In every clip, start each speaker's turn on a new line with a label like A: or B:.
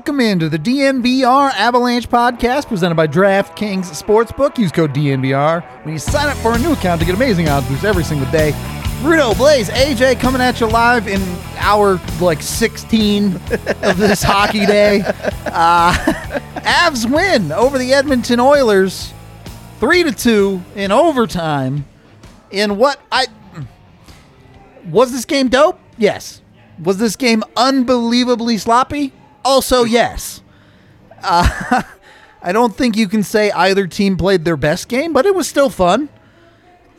A: Welcome into the DNVR Avalanche podcast presented by DraftKings Sportsbook. Use code DNVR when you sign up for a new account to get amazing odds boosts every single day. Rudo, Blais, AJ coming at you live in hour like 16 of this hockey day. Uh, Avs win over the Edmonton Oilers 3 to 2 in overtime. In what I was this game dope? Yes. Was this game unbelievably sloppy? Also, yes. Uh, I don't think you can say either team played their best game, but it was still fun.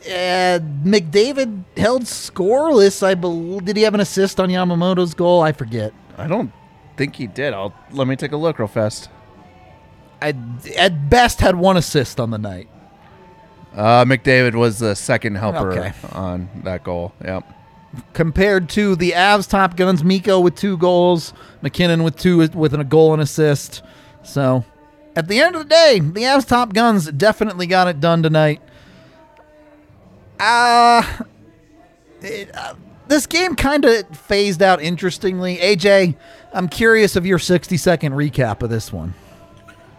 A: Uh, McDavid held scoreless. I believe. Did he have an assist on Yamamoto's goal? I forget.
B: I don't think he did. I'll let me take a look real fast.
A: I, at best, had one assist on the night.
B: Uh, McDavid was the second helper
A: Okay.
B: on that goal. Yep.
A: Compared to the Avs top guns, Mikko with two goals, MacKinnon with two with a goal and assist. So, at the end of the day, the Avs top guns definitely got it done tonight. Uh, it, uh this game kind of phased out interestingly. AJ, I'm curious of your 60 second recap of this one.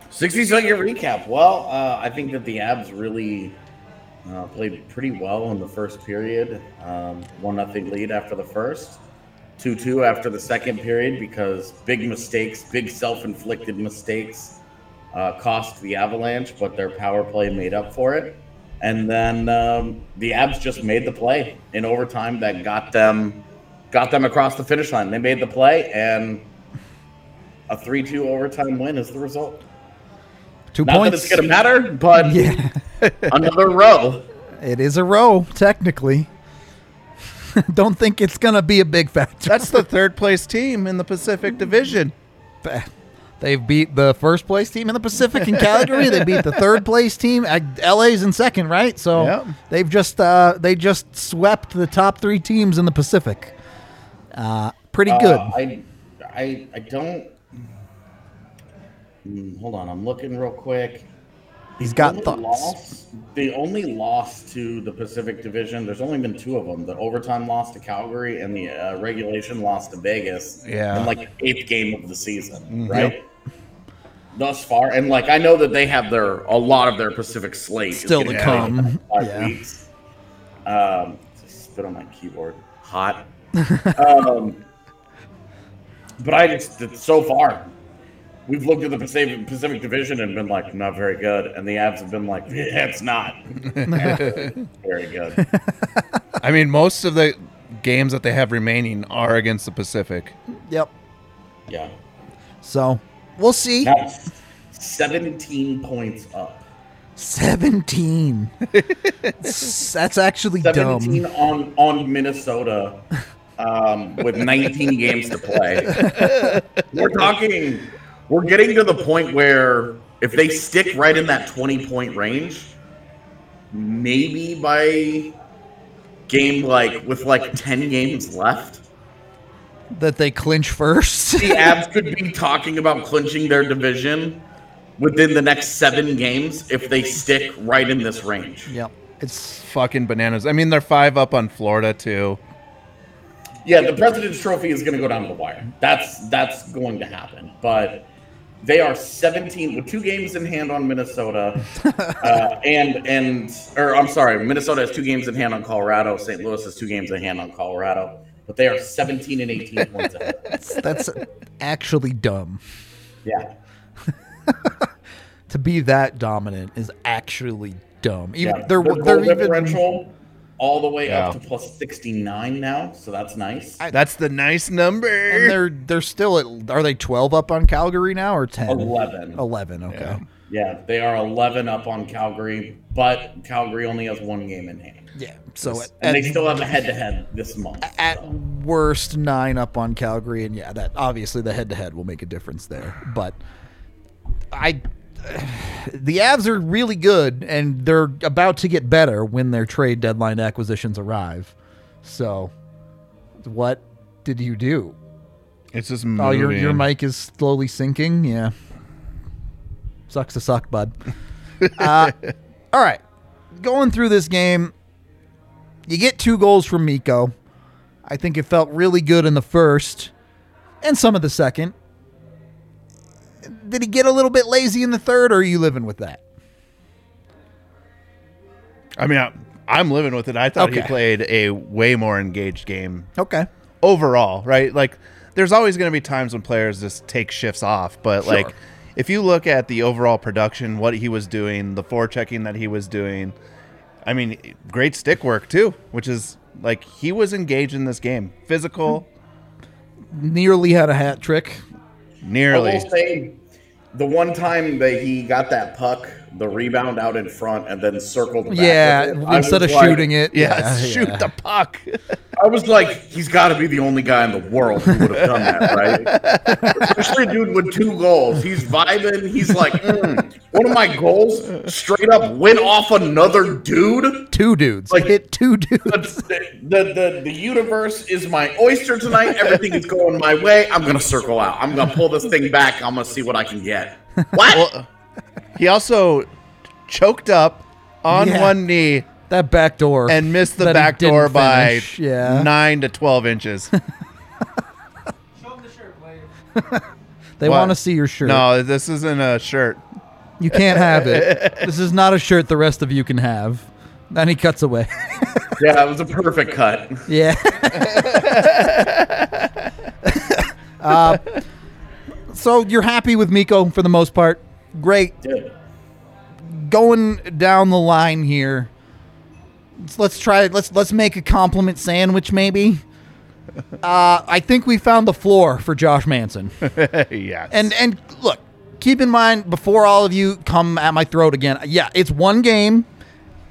C: 60 second recap. Well, uh, I think that the Avs really uh, played pretty well in the first period. Um, one nothing lead after the first, two two after the second period because big mistakes, big self inflicted mistakes, uh, cost the Avalanche, but their power play made up for it. And then um, the Avs just made the play in overtime that got them got them across the finish line. They made the play, and a three two overtime win is the result.
A: Two
C: Not
A: points.
C: that it's going to matter, but
A: Yeah.
C: another row.
A: It is a row, technically. Don't think it's going to be a big factor.
B: That's the third place team in the Pacific Division.
A: They've beat the first place team in the Pacific in Calgary. they beat the third place team. LA's in second, right? So
B: Yep.
A: they've just uh, they just swept the top three teams in the Pacific. Uh, pretty good.
C: Uh, I, I, I don't. Hmm, hold on, I'm looking real quick.
A: He's
C: The
A: got thoughts.
C: Loss, the only loss to the Pacific Division. There's only been two of them: the overtime loss to Calgary and the uh, regulation loss to Vegas.
B: Yeah.
C: in like the eighth game of the season,
A: Mm-hmm.
C: right? Thus far, and like I know that they have their a lot of their Pacific slate
A: Still to
C: getting played in the
A: come.
C: Five
A: Yeah.
C: weeks. Um, spit on my keyboard. Hot. um, but I just so far, we've looked at the Pacific, Pacific Division and been like, not very good, and the Avs have been like, yeah, it's not very good.
B: I mean, most of the games that they have remaining are against the Pacific.
A: Yep.
C: Yeah.
A: So we'll see.
C: Now, 17 points up.
A: Seventeen. That's actually
C: 17
A: dumb.
C: on on Minnesota um, with 19 games to play. We're talking. We're getting to the point where if they stick right in that 20 point range, maybe by game like with like 10 games left,
A: That they clinch first.
C: the Avs could be talking about clinching their division within the next seven games if they stick right in this range.
A: yep. It's
B: Fucking bananas. I mean, they're five up on Florida too.
C: Yeah, the President's Trophy is going to go down to the wire. That's that's going to happen. But they are 17 with two games in hand on Minnesota, uh, and and or I'm sorry, Minnesota has two games in hand on Colorado. St. Louis has two games in hand on Colorado. But they are 17 and 18 points ahead.
A: that's actually dumb.
C: Yeah,
A: To be that dominant is actually dumb. Even
C: yeah.
A: they're
C: Their
A: they're
C: goal
A: even
C: differential all the way up to plus 69 now, so that's nice.
B: That's the nice number.
A: and they're they're still at are they 12 up on Calgary now or 10?
C: 11.
A: 11, okay.
B: Yeah.
C: Yeah, they are 11 up on Calgary, but Calgary only has one game in hand.
A: Yeah. So at,
C: And they still have a head to head this month.
A: at
C: so.
A: worst nine up on Calgary, and yeah, that obviously the head to head will make a difference there. But I, the Avs are really good, and they're about to get better when their trade deadline acquisitions arrive. So, what did you do?
B: It's just moving.
A: Oh, your your mic is slowly sinking. Yeah, sucks to suck, bud. uh, all right, going through this game, you get two goals from Mikko. I think it felt really good in the first, and some of the second. Did he get a little bit lazy in the third, or are you living with that?
B: I mean, I, I'm living with it. I thought he played a way more engaged game
A: Okay.
B: overall, right? Like, there's always going to be times when players just take shifts off, but
A: Sure.
B: like, if you look at the overall production, what he was doing, the forechecking that he was doing, I mean, great stick work too, which is like he was engaged in this game, physical,
A: Nearly had a hat trick.
B: Nearly.
C: the one time that he got that puck, the rebound out in front, and then circled back.
A: Yeah,
C: with it, I
A: instead of
C: like-
A: shooting it.
B: Yeah,
A: yeah,
B: shoot
A: yeah.
B: the puck.
C: I was like, he's got to be the only guy in the world who would have done that, right? Especially a dude with two goals. He's vibing. He's like, mm, one of my goals straight up went off another dude.
A: Two dudes.
C: Like-
A: hit two dudes.
C: The, the, the, the universe is my oyster tonight. Everything is going my way. I'm going to circle out. I'm going to pull this thing back. I'm going to see what I can get. What?
B: Well, he also choked up on
A: Yeah.
B: one knee
A: That back door
B: and missed the
A: that he
B: back door
A: didn't
B: by
A: finish. yeah.
B: nine to twelve inches. Show him the shirt, Blair.
A: they
B: What?
A: want to see your shirt.
B: no, this isn't a shirt.
A: You can't have it. this is not a shirt the rest of you can have. Then he cuts away.
C: yeah, it was a perfect cut.
A: yeah. uh, so you're happy with Mikko for the most part. Great.
C: Dude.
A: Going down the line here. Let's, let's try. Let's let's make a compliment sandwich maybe. Uh, I think we found the floor for Josh Manson.
B: yes.
A: And and look, keep in mind before all of you come at my throat again. Yeah, it's one game.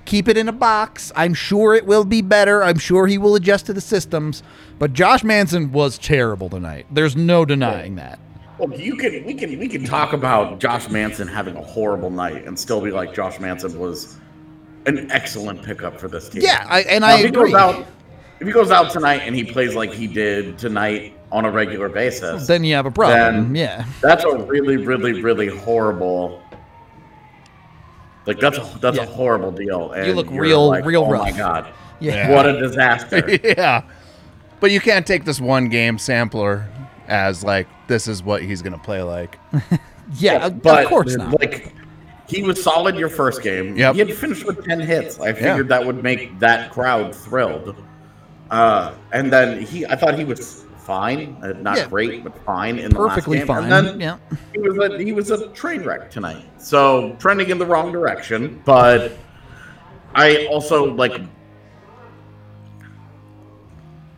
A: Keep it in a box. I'm sure it will be better. I'm sure he will adjust to the systems. But Josh Manson was terrible tonight. There's no denying that.
C: Well, you can we can we can talk about Josh Manson having a horrible night and still be like Josh Manson was an excellent pickup for this team.
A: Yeah, I, and
C: Now,
A: I
C: if he goes out if he goes out tonight and he plays like he did tonight on a regular basis,
A: Then you have a problem. Yeah.
C: that's a really, really, really horrible. Like that's a that's
A: Yeah.
C: a horrible deal. And
A: look
C: you're
A: real-
C: like,
A: real
C: oh
A: rough."
C: Oh my god,
A: Yeah.
C: what a disaster!
B: yeah. But you can't take this one game sampler as like this is what he's gonna play like.
A: Yeah,
C: but
A: of course not.
C: Like he was solid your first game.
B: Yeah,
C: He had finished with ten hits. I figured that would make that crowd thrilled. Uh, and then he, I thought he was fine, uh, not
A: Yeah.
C: great, but fine in
A: Perfectly
C: the last game.
A: fine.
C: And then
A: yeah.
C: he was a he was a train wreck tonight. So trending in the wrong direction. But I also like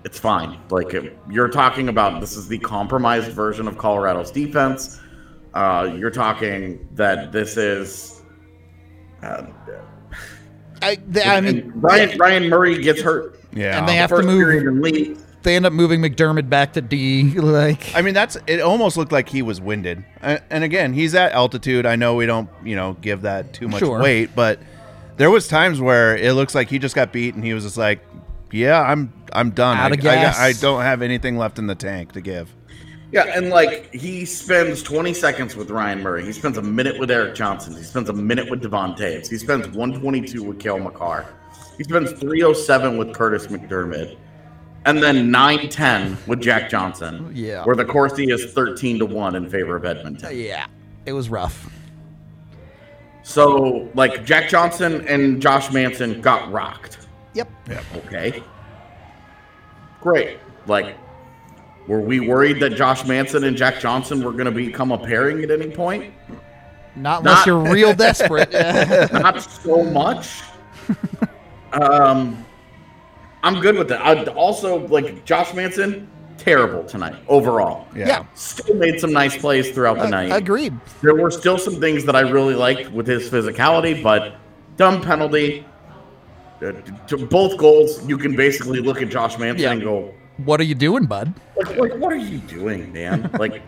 C: it's fine. Like you're talking about this is the compromised version of Colorado's defense. Uh, you're talking that this is. Uh,
A: I, they, I mean,
C: Ryan Ryan Murray gets hurt.
B: Yeah.
A: And they have to move-
C: period and leave.
A: they end up moving MacDermid back to D. Like,
B: I mean, that's it. Almost looked like he was winded. A- And again, he's at altitude. I know we don't, you know, give that too much
A: Sure.
B: weight, but there was times where it looks like he just got beat, and he was just like, "Yeah, I'm, I'm done.
A: Out
B: I,
A: of
B: I got-
A: gas.
B: I don't have anything left in the tank to give."
C: Yeah, and like he spends 20 seconds with Ryan Murray. He spends a minute with Erik Johnson. He spends a minute with Devon Toews. He spends 122 with Cale Makar. He spends 307 with Kurtis MacDermid. And then 910 with Jack Johnson.
A: Yeah.
C: Where the Corsi is 13 to 1 in favor of Edmonton.
A: Uh, yeah, it was rough.
C: So, like, Jack Johnson and Josh Manson got rocked.
A: Yep. Yep.
C: Okay. Great. Like, were we worried that Josh Manson and Jack Johnson were going to become a pairing at any point?
A: Not unless
C: Not-
A: you're real desperate.
C: Not so much. Um, I'm good with that. I also like Josh Manson. terrible tonight overall.
B: Yeah.
A: Yeah.
C: Still made some nice plays throughout the
A: Uh,
C: night.
A: agreed.
C: There were still some things that I really liked with his physicality, but dumb penalty. Uh, to both goals, you can basically look at Josh Manson
A: Yeah.
C: and go,
A: What are you doing, bud?
C: like, like, what are you doing, man? like,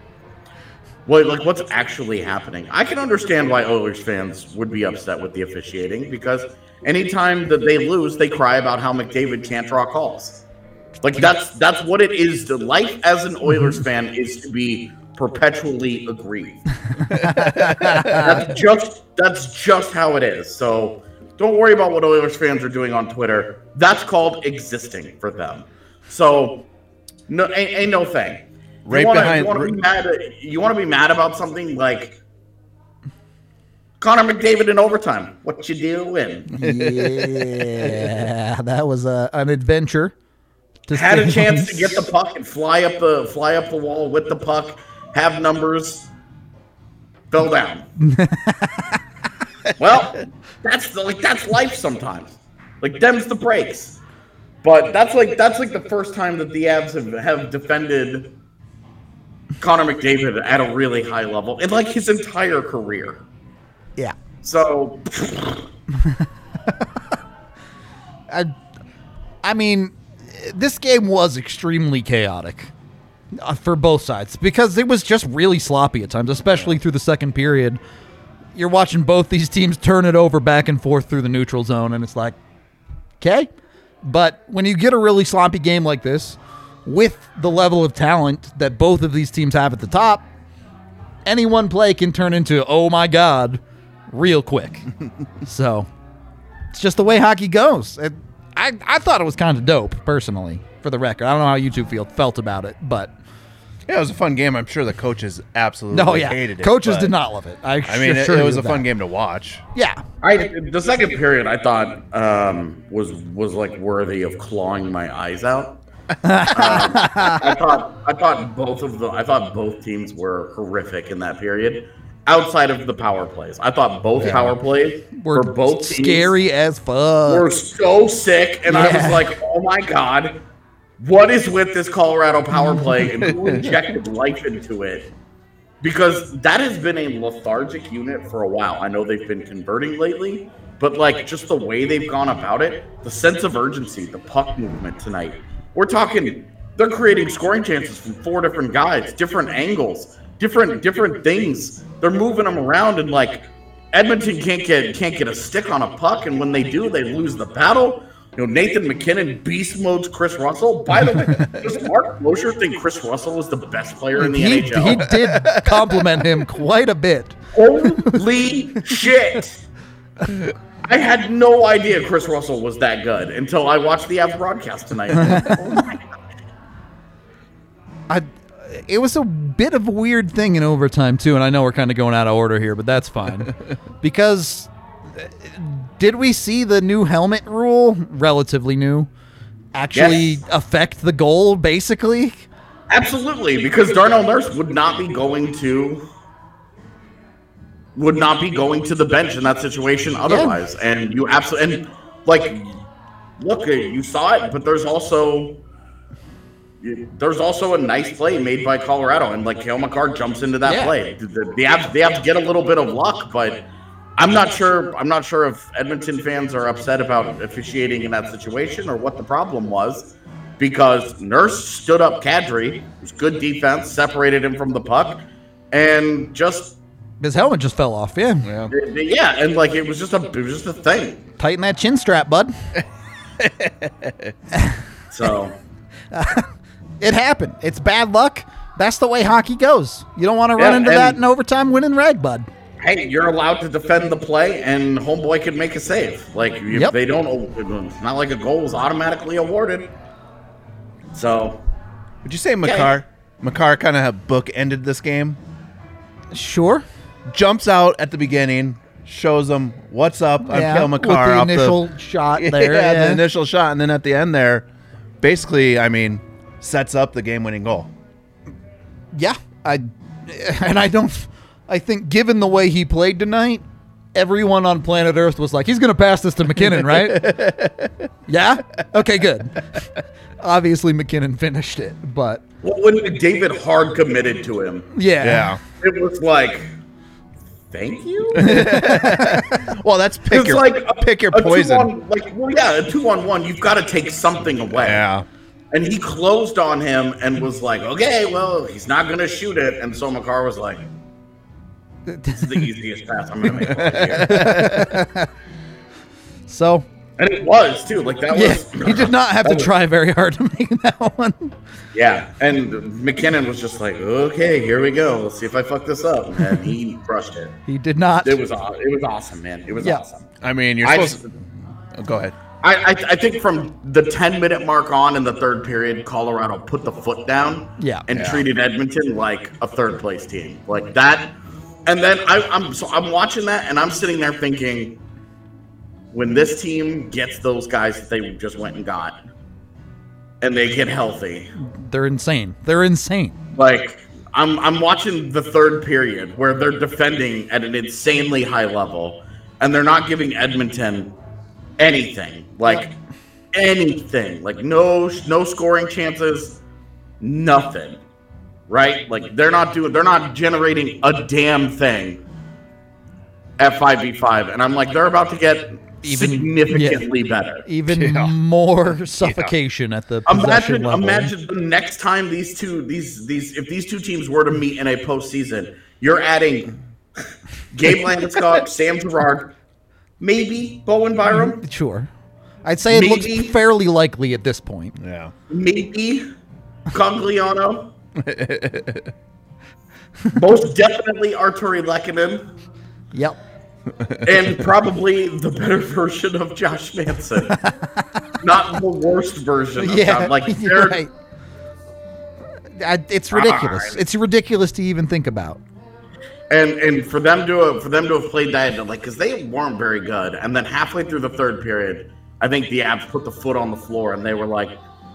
C: what, like, what's actually happening? I can understand why Oilers fans would be upset with the officiating because anytime that they lose, they cry about how McDavid can't draw calls. Like that's that's what it is. To life as an Oilers fan is to be perpetually aggrieved. that's just that's just how it is. So don't worry about what Oilers fans are doing on Twitter. That's called existing for them. So no, ain't, ain't no thing. You
B: Right
C: wanna,
B: behind-
C: You want to be mad? At, you want to be mad about something like Connor McDavid in overtime? What you doing?
A: Yeah, that was a, an adventure. to
C: Had a
A: say the
C: chance to get the puck and fly up the fly up the wall with the puck, have numbers, fell down. well, that's the, like that's life sometimes. Like them's the breaks. But that's like that's like the first time that the Avs have, have defended Connor McDavid at a really high level in like his entire career.
A: Yeah.
C: So
A: I, I mean, this game was extremely chaotic uh, for both sides because it was just really sloppy at times, especially through the second period. You're watching both these teams turn it over back and forth through the neutral zone, and it's like, okay. But when you get a really sloppy game like this, with the level of talent that both of these teams have at the top, any one play can turn into, oh my God, real quick. so it's just the way hockey goes. It, I, I thought it was kind of dope, personally, for the record. I don't know how you two feel felt about it, but
B: Yeah, it was a fun game. I'm sure the coaches absolutely
A: no, yeah,
B: hated it.
A: coaches did not love it. I,
B: I mean, it, it was a
A: of
B: fun
A: that.
B: game to watch.
A: Yeah,
C: I the second period I thought um, was was like worthy of clawing my eyes out. um, I thought I thought both of the I thought both teams were horrific in that period. Outside of the power plays, I thought both power plays
A: we're
C: for both teams
A: scary as fuck.
C: were so sick, and I was like, "Oh my god, what is with this Colorado power play and who injected life into it?" Because that has been a lethargic unit for a while. I know they've been converting lately, but like just the way they've gone about it, the sense of urgency, the puck movement tonight. We're talking they're creating scoring chances from four different guys, different angles, different different things. They're moving them around and like Edmonton can't get can't get a stick on a puck, and when they do, they lose the battle. You know, Nathan MacKinnon beast modes Kris Russell. By the way, does Mark Mosher think Kris Russell is the best player in the
A: he,
C: NHL?
A: he did compliment him quite a bit.
C: Holy shit! I had no idea Kris Russell was that good until I watched the Avs broadcast tonight. Oh.
A: I, it was a bit of a weird thing in overtime too, and I know we're kind of going out of order here, but that's fine because did we see the new helmet rule, relatively new, actually
C: Yes.
A: affect the goal? Basically,
C: Absolutely, because Darnell Nurse would not be going to would not be going to the bench in that situation otherwise. And you absolutely and like look, uh, you saw it, but there's also there's also a nice play made by Colorado, and like Cale Makar jumps into that
A: Yeah.
C: play. They the, the they have to get a little bit of luck, but I'm not sure. I'm not sure if Edmonton fans are upset about officiating in that situation or what the problem was, because Nurse stood up Kadri, it was good defense, separated him from the puck, and just
A: his helmet just fell off. Yeah,
B: Yeah.
C: yeah, and like it was just a it was just a thing.
A: tighten that chin strap, bud.
C: So
A: It happened. It's bad luck. That's the way hockey goes. You don't want to run
C: Yeah,
A: into that in overtime winning rag, bud.
C: Hey, you're allowed to defend the play, and homeboy can make a save. Like if
A: Yep.
C: they don't, it's not like a goal is automatically awarded. So
B: Would you say Makar? Makar kind of book ended this game.
A: Sure.
B: Jumps out at the beginning, shows them what's up. I'm
A: Yeah,
B: Cale
A: with
B: Makar.
A: the
B: off
A: initial shot
B: yeah,
A: there. yeah.
B: the initial shot, and then at the end there, basically, I mean, sets up the game-winning goal.
A: Yeah, I and I don't. I think given the way he played tonight, everyone on planet Earth was like, he's going to pass this to MacKinnon, right? yeah? Okay, good. Obviously, MacKinnon finished it, but
C: Well, when David Hard committed to him,
A: yeah.
B: Yeah.
C: it was like, thank you.
B: Well, that's pick
C: It's
B: your
C: like a,
B: pick your
C: a
B: poison.
C: on- like, well, yeah, a two on one. You've got to take something away.
B: Yeah.
C: And he closed on him and was like, okay, well, he's not going to shoot it. And so Makar was like, this is the easiest pass I'm going to make. all.
A: So,
C: And it was, too. Like, that
A: yeah,
C: was.
A: he did not have to
C: was-
A: try very hard to make that one.
C: Yeah. And MacKinnon was just like, okay, here we go. Let's see if I fuck this up. And he crushed it.
A: He did not.
C: It was, it was awesome, man. It was
A: Yeah.
C: awesome.
B: I mean, you're
C: I
B: supposed.
C: just-
B: Oh, go ahead.
C: I, I, I think from the 10 minute mark on in the third period, Colorado put the foot down
A: Yeah.
C: and
B: Yeah.
C: treated Edmonton like a third place team. Like that. And then I, I'm so I'm watching that and I'm sitting there thinking, when this team gets those guys that they just went and got, and they get healthy,
A: They're insane. They're insane.
C: like I'm I'm watching the third period where they're defending at an insanely high level, and they're not giving Edmonton anything, like anything, like no no scoring chances, nothing, right? Like they're not doing, they're not generating a damn thing at five v five, and I'm like, they're about to get
A: Even-
C: significantly better.
A: Even
B: Yeah.
A: more suffocation at the possession
C: Imagine,
A: level.
C: imagine the next time these two, these, these, if these two teams were to meet in a postseason, you're adding Gabe Landeskog, Sam Girard, maybe Bowen Byram, mm-hmm.
A: Sure. I'd say it
C: Maybe-
A: looks fairly likely at this point.
B: Yeah.
C: maybe Cogliano, most definitely Artturi Lehkonen,
A: Yep.
C: and probably the better version of Josh Manson. Not the worst version of
A: Yeah.
C: Josh. Like they're
A: right. I, it's ridiculous. Ah. It's ridiculous to even think about.
C: And and for them to have, for them to have played that like because they weren't very good, and then halfway through the third period, I think the Avs put the foot on the floor and they were like,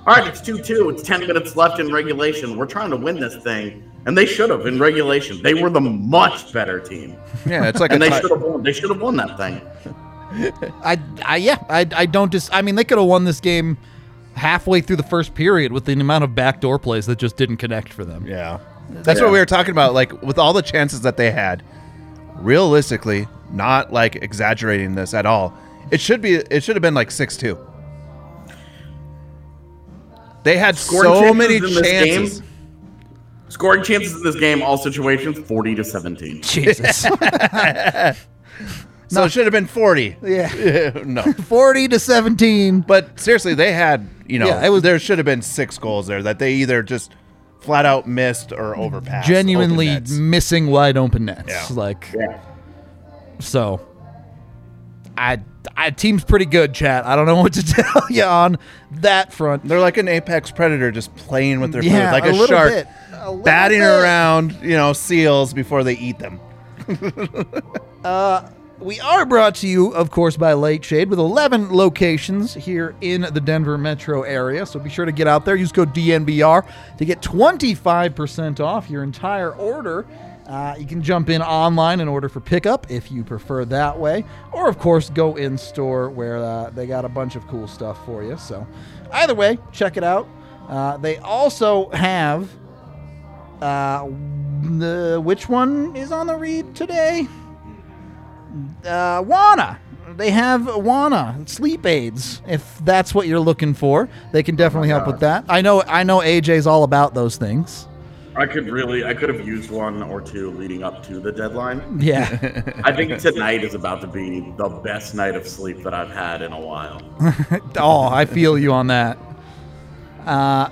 C: "All right, it's two two. It's ten minutes left in regulation. We're trying to win this thing." And they should have in regulation. They were the much better team,
B: Yeah, it's like
C: and
B: a
C: they
B: tie-
C: should have won. They should have won that thing.
A: I, I yeah, I, I don't dis. I mean, they could have won this game halfway through the first period with the amount of backdoor plays that just didn't connect for them.
B: Yeah. That's
C: Yeah.
B: what we were talking about. Like with all the chances that they had, realistically, not like exaggerating this at all. It should be. It should have been like six two. They had
C: Scoring
B: so
C: chances
B: many
C: in this
B: chances.
C: game? Scoring chances in this game, all situations, forty to seventeen.
A: Jesus.
B: So it should have been forty.
A: yeah.
B: no,
A: Forty to seventeen.
B: but seriously, they had. You know,
A: Yeah, it was-
B: there should have been six goals there that they either just flat out missed or overpassed.
A: Genuinely missing wide open nets.
B: Yeah.
A: Like
C: Yeah.
A: so. I, I team's pretty good, chat. I don't know what to tell you on that front.
B: They're like an apex predator, just playing with their
A: Yeah,
B: food, like
A: a
B: a,
A: little
B: shark,
A: bit. A
B: batting
A: bit.
B: around, you know, seals before they eat them.
A: uh, We are brought to you, of course, by Lightshade with 11 locations here in the Denver metro area. So be sure to get out there. Use code DNVR to get 25% off your entire order. Uh, you can jump in online and order for pickup if you prefer that way. Or, of course, go in store where uh, they got a bunch of cool stuff for you. So, either way, check it out. Uh, they also have. Uh, the, which one is on the read today? uh, Wana. They have Wana sleep aids. If that's what you're looking for, they can definitely help with that. I know. I know AJ's all about those things.
C: I could really, I could have used one or two leading up to the deadline.
A: Yeah.
C: I think tonight is about to be the best night of sleep that I've had in a while.
A: oh, I feel you on that. Uh,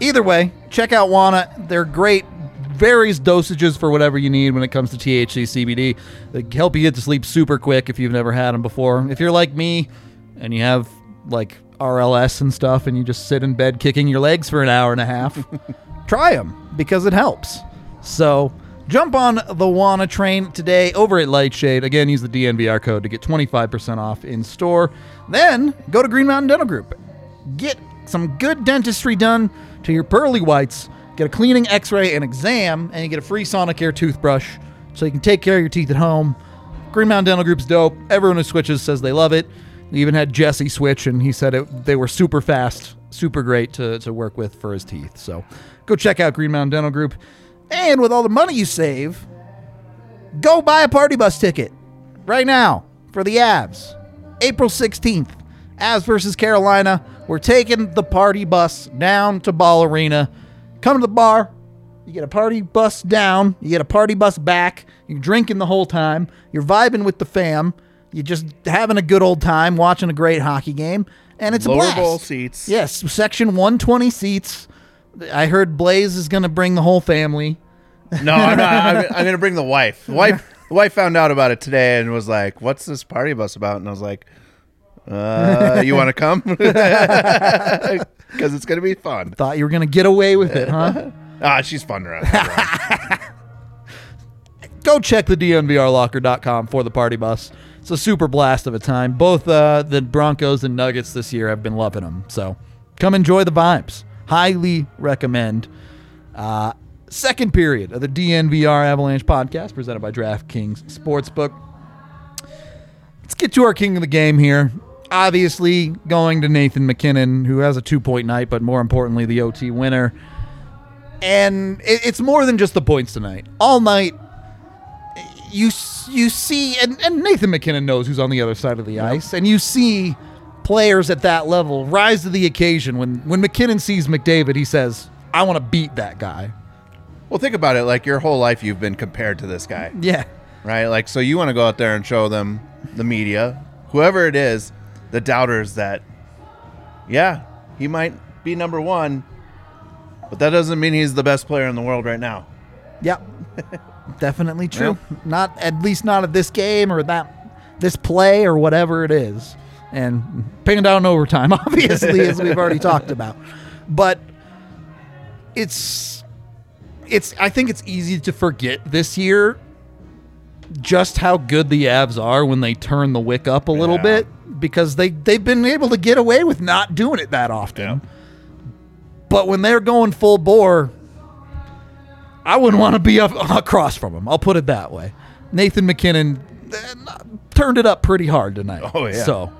A: either way, check out Wana. They're great. Various dosages for whatever you need when it comes to THC CBD. They help you get to sleep super quick if you've never had them before. If you're like me and you have like RLS and stuff and you just sit in bed kicking your legs for an hour and a half, try them because it helps. So jump on the Wana train today over at Lightshade. Again, use the DNVR code to get 25% off in store. Then go to Green Mountain Dental Group. Get some good dentistry done to your pearly whites. Get a cleaning, x ray, and exam, and you get a free Sonicare toothbrush so you can take care of your teeth at home. Green Mountain Dental Group's dope. Everyone who switches says they love it. We even had Jesse switch, and he said it, they were super fast, super great to, to work with for his teeth. So go check out Green Mountain Dental Group. And with all the money you save, go buy a party bus ticket right now for the Avs. April 16th, Avs versus Carolina. We're taking the party bus down to Ball Arena. Come to the bar. You get a party bus down. You get a party bus back. You're drinking the whole time. You're vibing with the fam. You're just having a good old time watching a great hockey game. And it's a
B: Lower
A: blast.
B: bowl seats.
A: Yes, section 120 seats. I heard Blais is going to bring the whole family.
B: No, I'm not. I'm, I'm gonna bring the wife. The wife. The wife found out about it today and was like, "What's this party bus about?" And I was like, uh, "You want to come? Because it's gonna be fun."
A: Thought you were going to get away with it, huh?
B: Ah, she's fun around.
A: go check the DNVRlocker.com for the party bus. It's a super blast of a time. Both uh, the Broncos and Nuggets this year have been loving them. So come enjoy the vibes. Highly recommend. Uh, second period of the DNVR Avalanche podcast presented by DraftKings Sportsbook. Let's get to our king of the game here. Obviously, going to Nathan MacKinnon, who has a two point night, but more importantly, the OT winner. And it's more than just the points tonight. All night, you you see, and, and Nathan MacKinnon knows who's on the other side of the ice, and you see players at that level rise to the occasion. When when MacKinnon sees McDavid, he says, "I want to beat that guy."
B: well, think about it. Like your whole life, you've been compared to this guy,
A: Yeah,
B: right? Like, so you want to go out there and show them, the media, whoever it is, the doubters that, yeah, he might be number one, but that doesn't mean he's the best player in the world right now.
A: yep, definitely true. Not at least not at this game or that this play or whatever it is, and paying down overtime, obviously, as we've already talked about. But it's it's I think it's easy to forget this year just how good the Avs are when they turn the wick up a little
B: Yeah.
A: bit because they they've been able to get away with not doing it that often.
B: Yeah.
A: But when they're going full bore, I wouldn't want to be up, across from him. I'll put it that way. Nathan MacKinnon eh, turned it up pretty hard tonight.
B: Oh, yeah.
A: So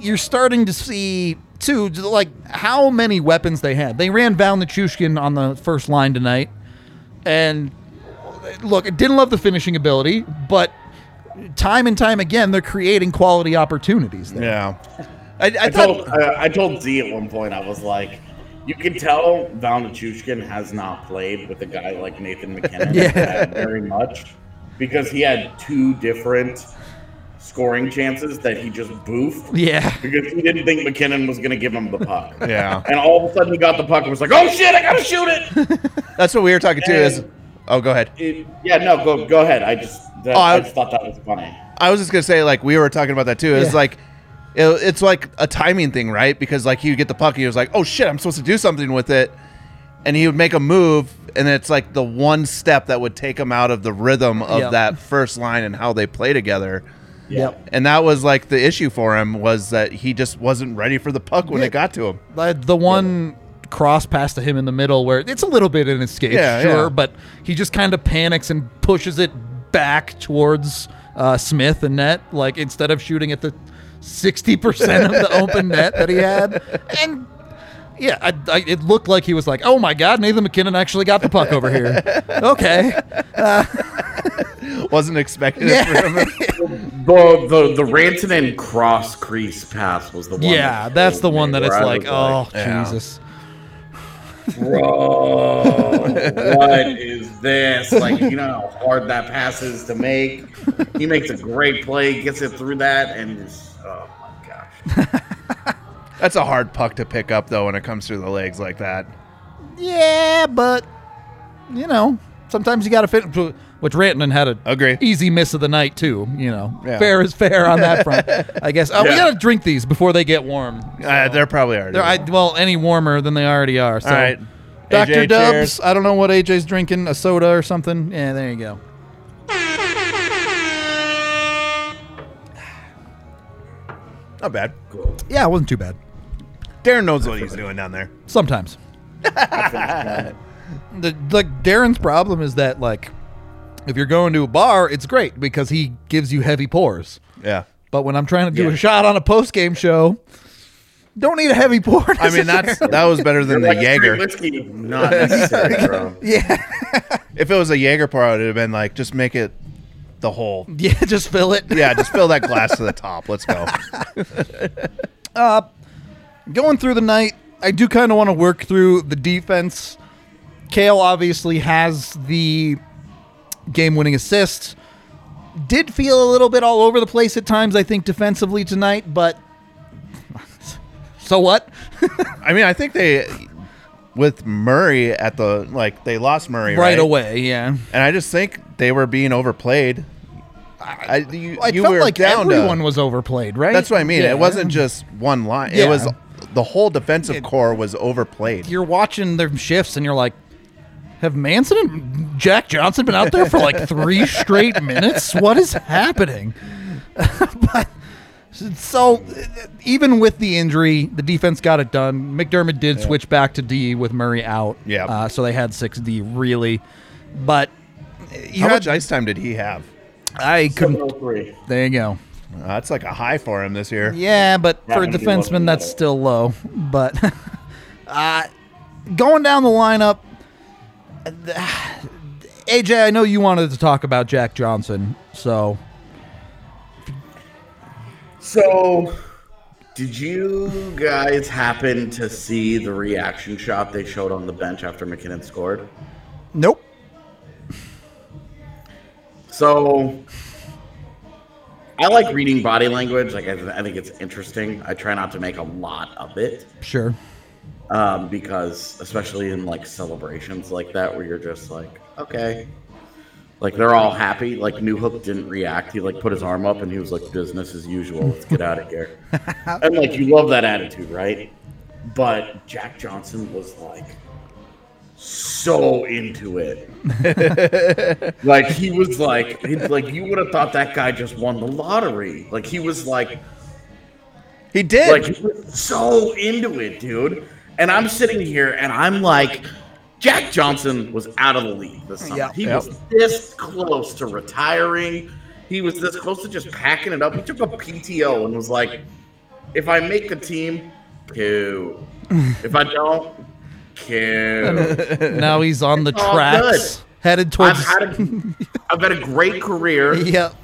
A: you're starting to see too, like how many weapons they had. They ran Val Nichushkin on the first line tonight, and look, I didn't love the finishing ability, but time and time again, they're creating quality opportunities. There.
B: Yeah. I, I,
C: I
B: thought,
C: told uh, I told Z at one point I was like, you can tell Val has not played with a guy like Nathan MacKinnon
A: Yeah.
C: very much because he had two different scoring chances that he just boofed
A: Yeah.
C: because he didn't think MacKinnon was going to give him the puck.
B: yeah.
C: And all of a sudden he got the puck and was like, "Oh shit, I gotta shoot it!"
B: That's what we were talking to. Is oh, go ahead.
C: It- yeah, no, go go ahead. I just that,
B: Oh, I-
C: I just thought that was funny.
B: I was just gonna say, like we were talking about that too. It's
A: Yeah.
B: like it, it's like a timing thing, right? Because like he would get the puck, he was like, "Oh shit, I'm supposed to do something with it," and he would make a move, and it's like the one step that would take him out of the rhythm of
A: Yep.
B: that first line and how they play together.
A: Yep.
B: And that was like the issue for him was that he just wasn't ready for the puck when
A: Yeah.
B: it got to him.
A: Like, The one cross pass to him in the middle where it's a little bit in his skate,
B: Yeah,
A: sure,
B: yeah.
A: but he just kind of panics and pushes it back towards uh, Smith and net, like instead of shooting at the 60% of the open net that he had. And yeah, I, I, it looked like he was like, oh my God, Nathan MacKinnon actually got the puck over here. okay.
B: Wasn't expecting
A: Yeah.
B: it from him.
C: The the the Rantanen cross crease pass was the one.
A: Yeah,
C: that
A: that's the one that it's
C: where I
A: like, oh,
B: Yeah.
A: Jesus.
C: Bro, what is this? Like, you know how hard that pass is to make. He makes a great play, gets it through that, and just, oh my gosh.
B: That's a hard puck to pick up though when it comes through the legs like that.
A: Yeah, but you know, sometimes you got to fit. Which Rantanen had a
B: Agree.
A: easy miss of the night too. You know,
B: Yeah.
A: fair is fair on that front. I guess. Oh, we
C: Yeah.
A: gotta drink these before they get warm.
B: Uh, they're probably already.
A: They're, I, well, any warmer than they already are. So,
B: All right.
A: Dr.
B: AJ,
A: Dubs.
B: cheers.
A: I don't know what AJ's drinking, a soda or something. Yeah, there you go.
B: Not bad. Cool.
A: Yeah, it wasn't too bad.
B: Darren knows what he's doing down there.
A: Sometimes. the like Darren's problem is that like If you're going to a bar, it's great because he gives you heavy pours.
B: Yeah.
A: But when I'm trying to do
C: Yeah.
A: a shot on a post game show, don't need a heavy pour.
B: I mean, that's that was better than the
C: Like
B: Jaeger.
C: whiskey, not necessary, bro.
A: yeah,
B: If it was a Jaeger pour, it would have been like, just make it the whole.
A: yeah. Just fill it.
B: Yeah, just fill that glass to the top. Let's go.
A: Uh, going through the night, I do kind of want to work through the defense. Cale obviously has the game winning assist. Did feel a little bit all over the place at times, I think, defensively tonight, but so what?
B: I mean, I think they with Murray at the like they lost Murray
A: right
B: right,
A: away, yeah.
B: and I just think they were being overplayed. I, you,
A: I
B: you
A: felt
B: were
A: like
B: down to-
A: everyone was overplayed, right?
B: That's what I mean.
A: Yeah.
B: It wasn't just one line.
A: Yeah.
B: It was the whole defensive corps was overplayed.
A: You're watching their shifts and you're like, have Manson and Jack Johnson been out there for like three straight minutes? What is happening? but so even with the injury, the defense got it done. MacDermid did switch back to D with Murray out.
B: Yeah.
A: Uh, so they had six D really, but
B: How
A: had-
B: much ice time did he have?
A: I couldn't.
C: 703.
A: There you go.
B: Uh, that's like a high for him this year.
A: Yeah, but for a
C: Haven't been looking
A: defenseman, that's
C: it.
A: still low. But uh, going down the lineup, AJ, I know you wanted to talk about Jack Johnson, so
C: So, did you guys happen to see the reaction shot they showed on the bench after MacKinnon scored?
A: nope.
C: So, I like reading body language. Like, I, I think it's interesting. I try not to make a lot of it
A: Sure.
C: Um, because, especially in like celebrations like that, where you're just like, okay, like they're all happy. Like Newhook didn't react. He like put his arm up and he was like, business as usual. Let's get out of here. and like you love that attitude, right? But Jack Johnson was like so into it. like he was like, like you would have thought that guy just won the lottery. Like he was like,
B: He did.
C: like he was so into it, dude. And I'm sitting here and I'm like, Jack Johnson was out of the league this summer. He
B: Yep.
C: was this close to retiring. He was this close to just packing it up. He took a PTO and was like, if I make the team, cool. if I don't, cool.
A: Now he's on the tracks,
C: good.
A: headed
C: I've
A: towards.
C: had a, I've had a great career.
A: Yep.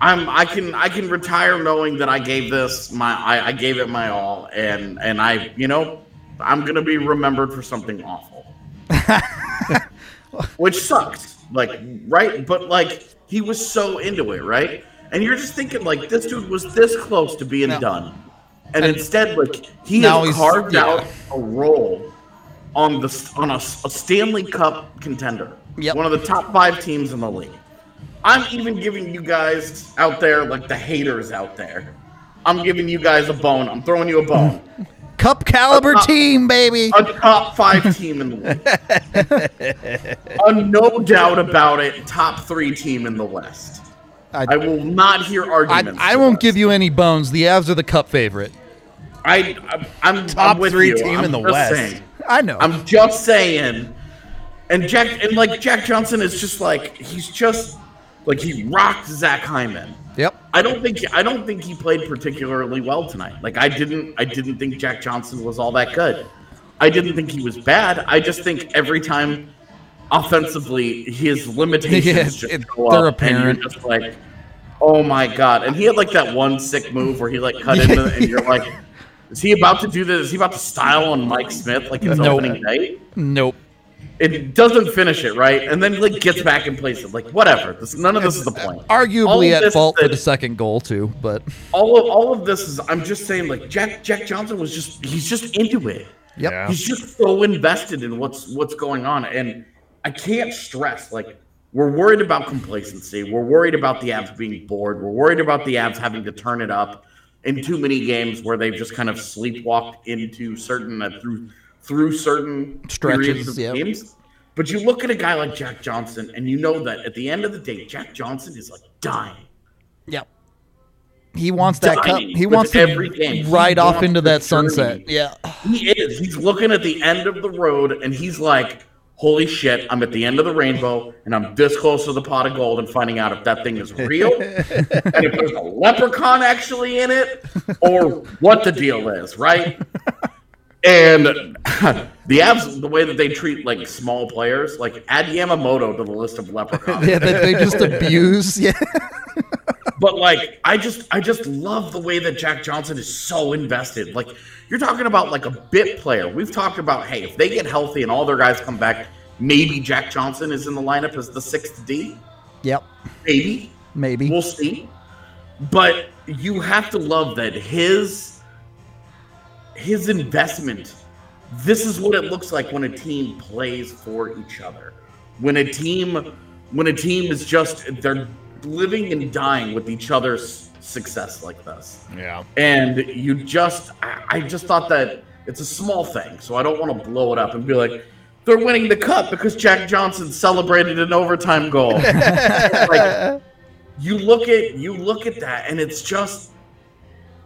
C: I'm I can I can retire knowing that I gave this my I, I gave it my all and and I you know I'm gonna be remembered for something awful, which sucks. Like right, but like he was so into it, right? And you're just thinking like this dude was this close to being
A: No.
C: done, and, instead like he has carved
A: yeah.
C: out a role on the on a, a Stanley Cup contender,
A: Yep.
C: one of the top five teams in the league. I'm even giving you guys out there, like the haters out there, I'm giving you guys a bone. I'm throwing you a bone.
A: Cup caliber
C: Uh, uh,
A: team, baby.
C: A top five team in the league. a no doubt about it, top three team in the West.
A: I,
C: I will not hear arguments.
A: I
C: to
A: won't give you any bones. The Avs are the cup favorite.
C: I, I'm, I'm
B: Top
C: I'm
B: three
C: you.
B: team
C: I'm
B: in the West.
C: saying.
A: I know.
C: I'm just saying. And Jack and like Jack Johnson is just like he's just like he rocked Zach Hyman.
A: Yep.
C: I don't think I don't think he played particularly well tonight. Like I didn't I didn't think Jack Johnson was all that good. I didn't think he was bad. I just think every time offensively his limitations
A: Yeah,
C: just
A: it-
C: go
A: they're
C: up and you're just like, oh my god. And he had like that one sick move where he like cut into and you're like, is he about to do this? Is he about to style on Mike Smith like his
A: Nope.
C: opening night?
A: Nope.
C: It doesn't finish it, right? And then like gets back and plays it. Like whatever. This, none of this is the point.
A: Arguably at fault
C: is
A: for the second goal too, but
C: all of all of this is I'm just saying like Jack Jack Johnson was just he's just into it.
A: yep.
B: Yeah.
C: He's just so invested in what's what's going on and I can't stress like we're worried about complacency. We're worried about the Avs being bored. We're worried about the Avs having to turn it up in too many games where they've just kind of sleepwalked into certain uh, through through certain
A: Stretches,
C: of
A: yep.
C: games. But you look at a guy like Jack Johnson and you know that at the end of the day, Jack Johnson is like dying.
A: Yep. He wants that cup. He wants to
C: every game. He
A: off into that sunset.
C: journey.
A: Yeah.
C: He is. He's looking at the end of the road and he's like, holy shit, I'm at the end of the rainbow and I'm this close to the pot of gold and finding out if that thing is real and if there's a leprechaun actually in it or what the deal is, right? And the Avs, the way that they treat like small players, like add Yamamoto to the list of leprechauns.
A: Yeah, they, they just abuse. Yeah.
C: But like, I just, I just love the way that Jack Johnson is so invested. Like, you're talking about like a bit player. We've talked about, hey, if they get healthy and all their guys come back, maybe Jack Johnson is in the lineup as the sixth D.
A: Yep.
C: Maybe.
A: Maybe.
C: We'll see. But you have to love that his his investment. This is what it looks like when a team plays for each other. When a team when a team is just they're living and dying with each other's success like this.
B: Yeah.
C: And you just I, I just thought that it's a small thing, so I don't want to blow it up and be like they're winning the cup because Jack Johnson celebrated an overtime goal. like, you look at you look at that and it's just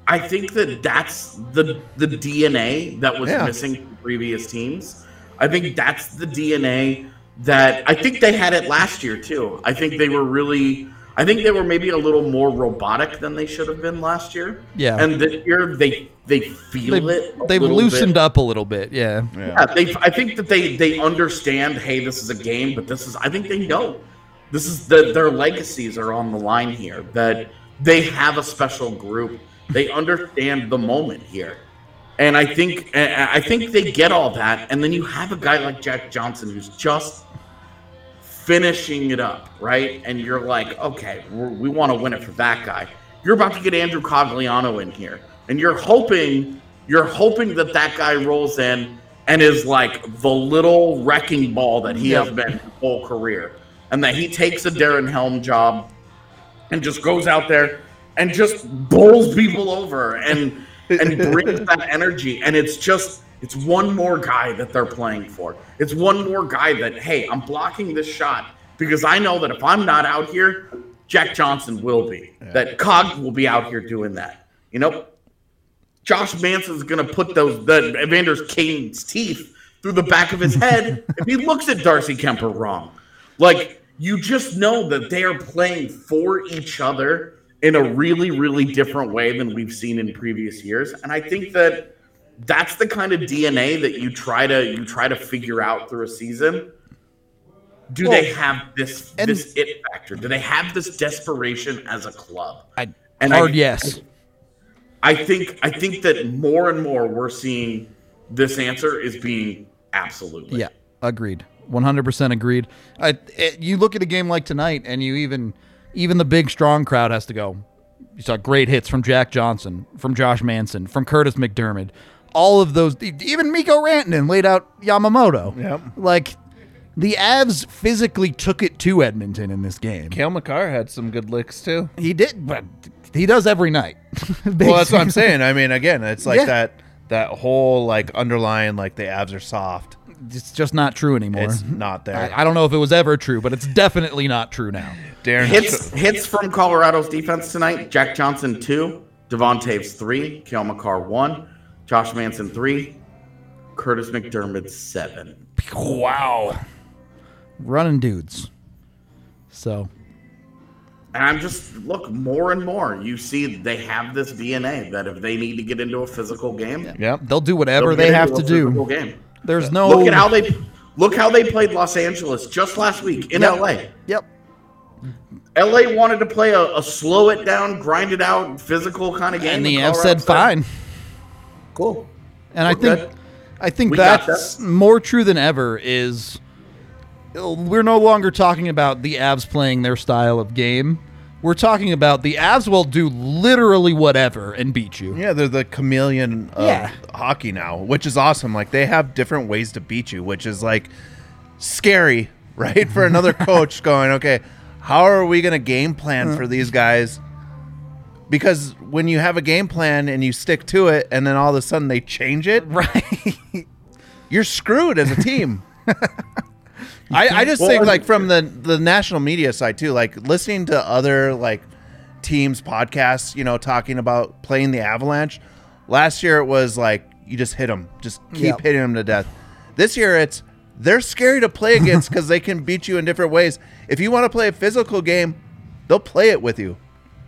C: I think that that's the the DNA that was
A: Yeah.
C: missing from previous teams. I think that's the DNA that I think they had it last year too. I think they were really I think they were maybe a little more robotic than they should have been last year.
A: Yeah.
C: And this year they they feel
A: They've,
C: it. a
A: they've loosened
C: bit.
A: up a little bit. Yeah.
C: Yeah, they. I think that they they understand. Hey, this is a game, but this is. I think they know. This is the their legacies are on the line here. That they have a special group. They understand the moment here, and I think I think they get all that. And then you have a guy like Jack Johnson who's just finishing it up, right? And you're like, okay, we're, we want to win it for that guy. You're about to get Andrew Cogliano in here, and you're hoping you're hoping that that guy rolls in and is like the little wrecking ball that he has been his whole career, and that he takes a Darren Helm job and just goes out there and just bowls people over and and brings that energy. And it's just it's one more guy that they're playing for. It's one more guy that hey i'm blocking this shot because i know that if i'm not out here jack johnson will be. That cog will be out here doing that. You know? Josh manson's gonna put those the evander's kane's teeth through the back of his head if he looks at darcy Kuemper wrong. Like you just know that they are playing for each other in a really really different way than we've seen in previous years and i think that that's the kind of dna that you try to you try to figure out through a season do they have this
A: and-
C: this it factor do they have this desperation as a club
A: I,
C: And
A: hard
C: I-
A: yes.
C: i think i think that more and more we're seeing this answer is being absolutely
A: Yeah, agreed. 100% agreed. I, it, you look at a game like tonight, and you even even the big strong crowd has to go. You saw great hits from Jack Johnson, from Josh Manson, from Kurtis MacDermid. All of those, even Mikko Rantanen laid out Yamamoto.
B: Yep.
A: Like the Avs physically took it to Edmonton in this game.
B: Cale Makar had some good licks too.
A: He did, but he does every night.
B: Well, that's what I'm saying. I mean, again, it's like
A: Yeah.
B: that that whole like underlying like the Avs are soft.
A: It's just not true anymore.
B: It's not there.
A: I, I don't know if it was ever true, but it's definitely not true now.
B: Darren
C: Hits hits from Colorado's defense tonight. Jack Johnson two, Devon Toews three, Cale Makar one, Josh Manson three, Kurtis MacDermid seven.
A: Wow. Running dudes. So,
C: And I'm just look more and more. You see, they have this DNA that if they need to get into a physical game,
B: yeah,
A: they'll do
C: they'll
A: whatever they have to do.
C: Game.
A: There's no
C: Look at how they look how they played Los Angeles just last week in
A: Yep.
C: LA.
A: Yep.
C: LA wanted to play a, a slow it down, grind it out, physical kind of game.
A: And the
C: and
A: F
C: Colorado
A: said fine.
C: Cool.
A: And I
C: We're
A: think
C: good.
A: I think
C: We
A: that's
C: that.
A: more true than ever is we're no longer talking about the Avs playing their style of game. We're talking about the Avs will do literally whatever and beat you.
B: Yeah, they're the chameleon of
A: Yeah.
B: hockey now, which is awesome. Like they have different ways to beat you, which is like scary, right? For another coach going, okay, how are we going to game plan for mm. these guys? Because when you have a game plan and you stick to it, and then all of a sudden they change it,
A: Right.
B: you're screwed as a team. I, I just
C: Well,
B: think like from the the national media side too, like listening to other like teams podcasts, you know, talking about playing the Avalanche. Last year it was like you just hit them, just keep
A: Yep.
B: hitting them to death. This year it's they're scary to play against because they can beat you in different ways. If you want to play a physical game, they'll play it with you.